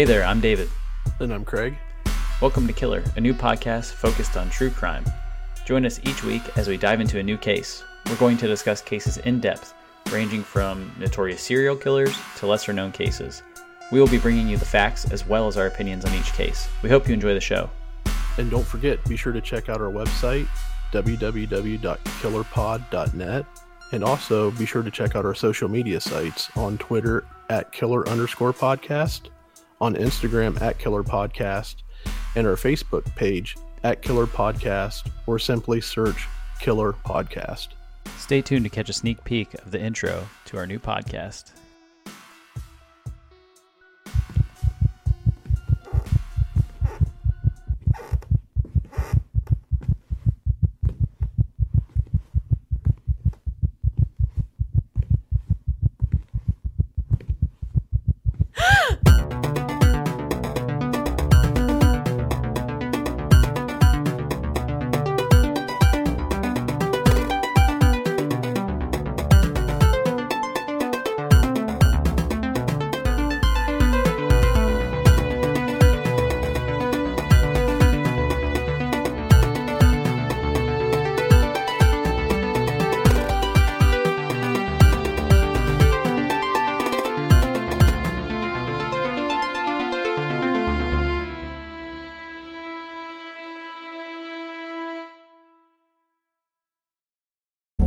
Hey there, I'm David. And I'm Craig. Welcome to Killer, a new podcast focused on true crime. Join us each week as we dive into a new case. We're going to discuss cases in depth, ranging from notorious serial killers to lesser known cases. We will be bringing you the facts as well as our opinions on each case. We hope you enjoy the show. And don't forget, be sure to check out our website, www.killerpod.net. And also be sure to check out our social media sites on Twitter at killer underscore podcast on Instagram at Killer Podcast and our Facebook page at Killer Podcast or simply search Killer Podcast. Stay tuned to catch a sneak peek of the intro to our new podcast.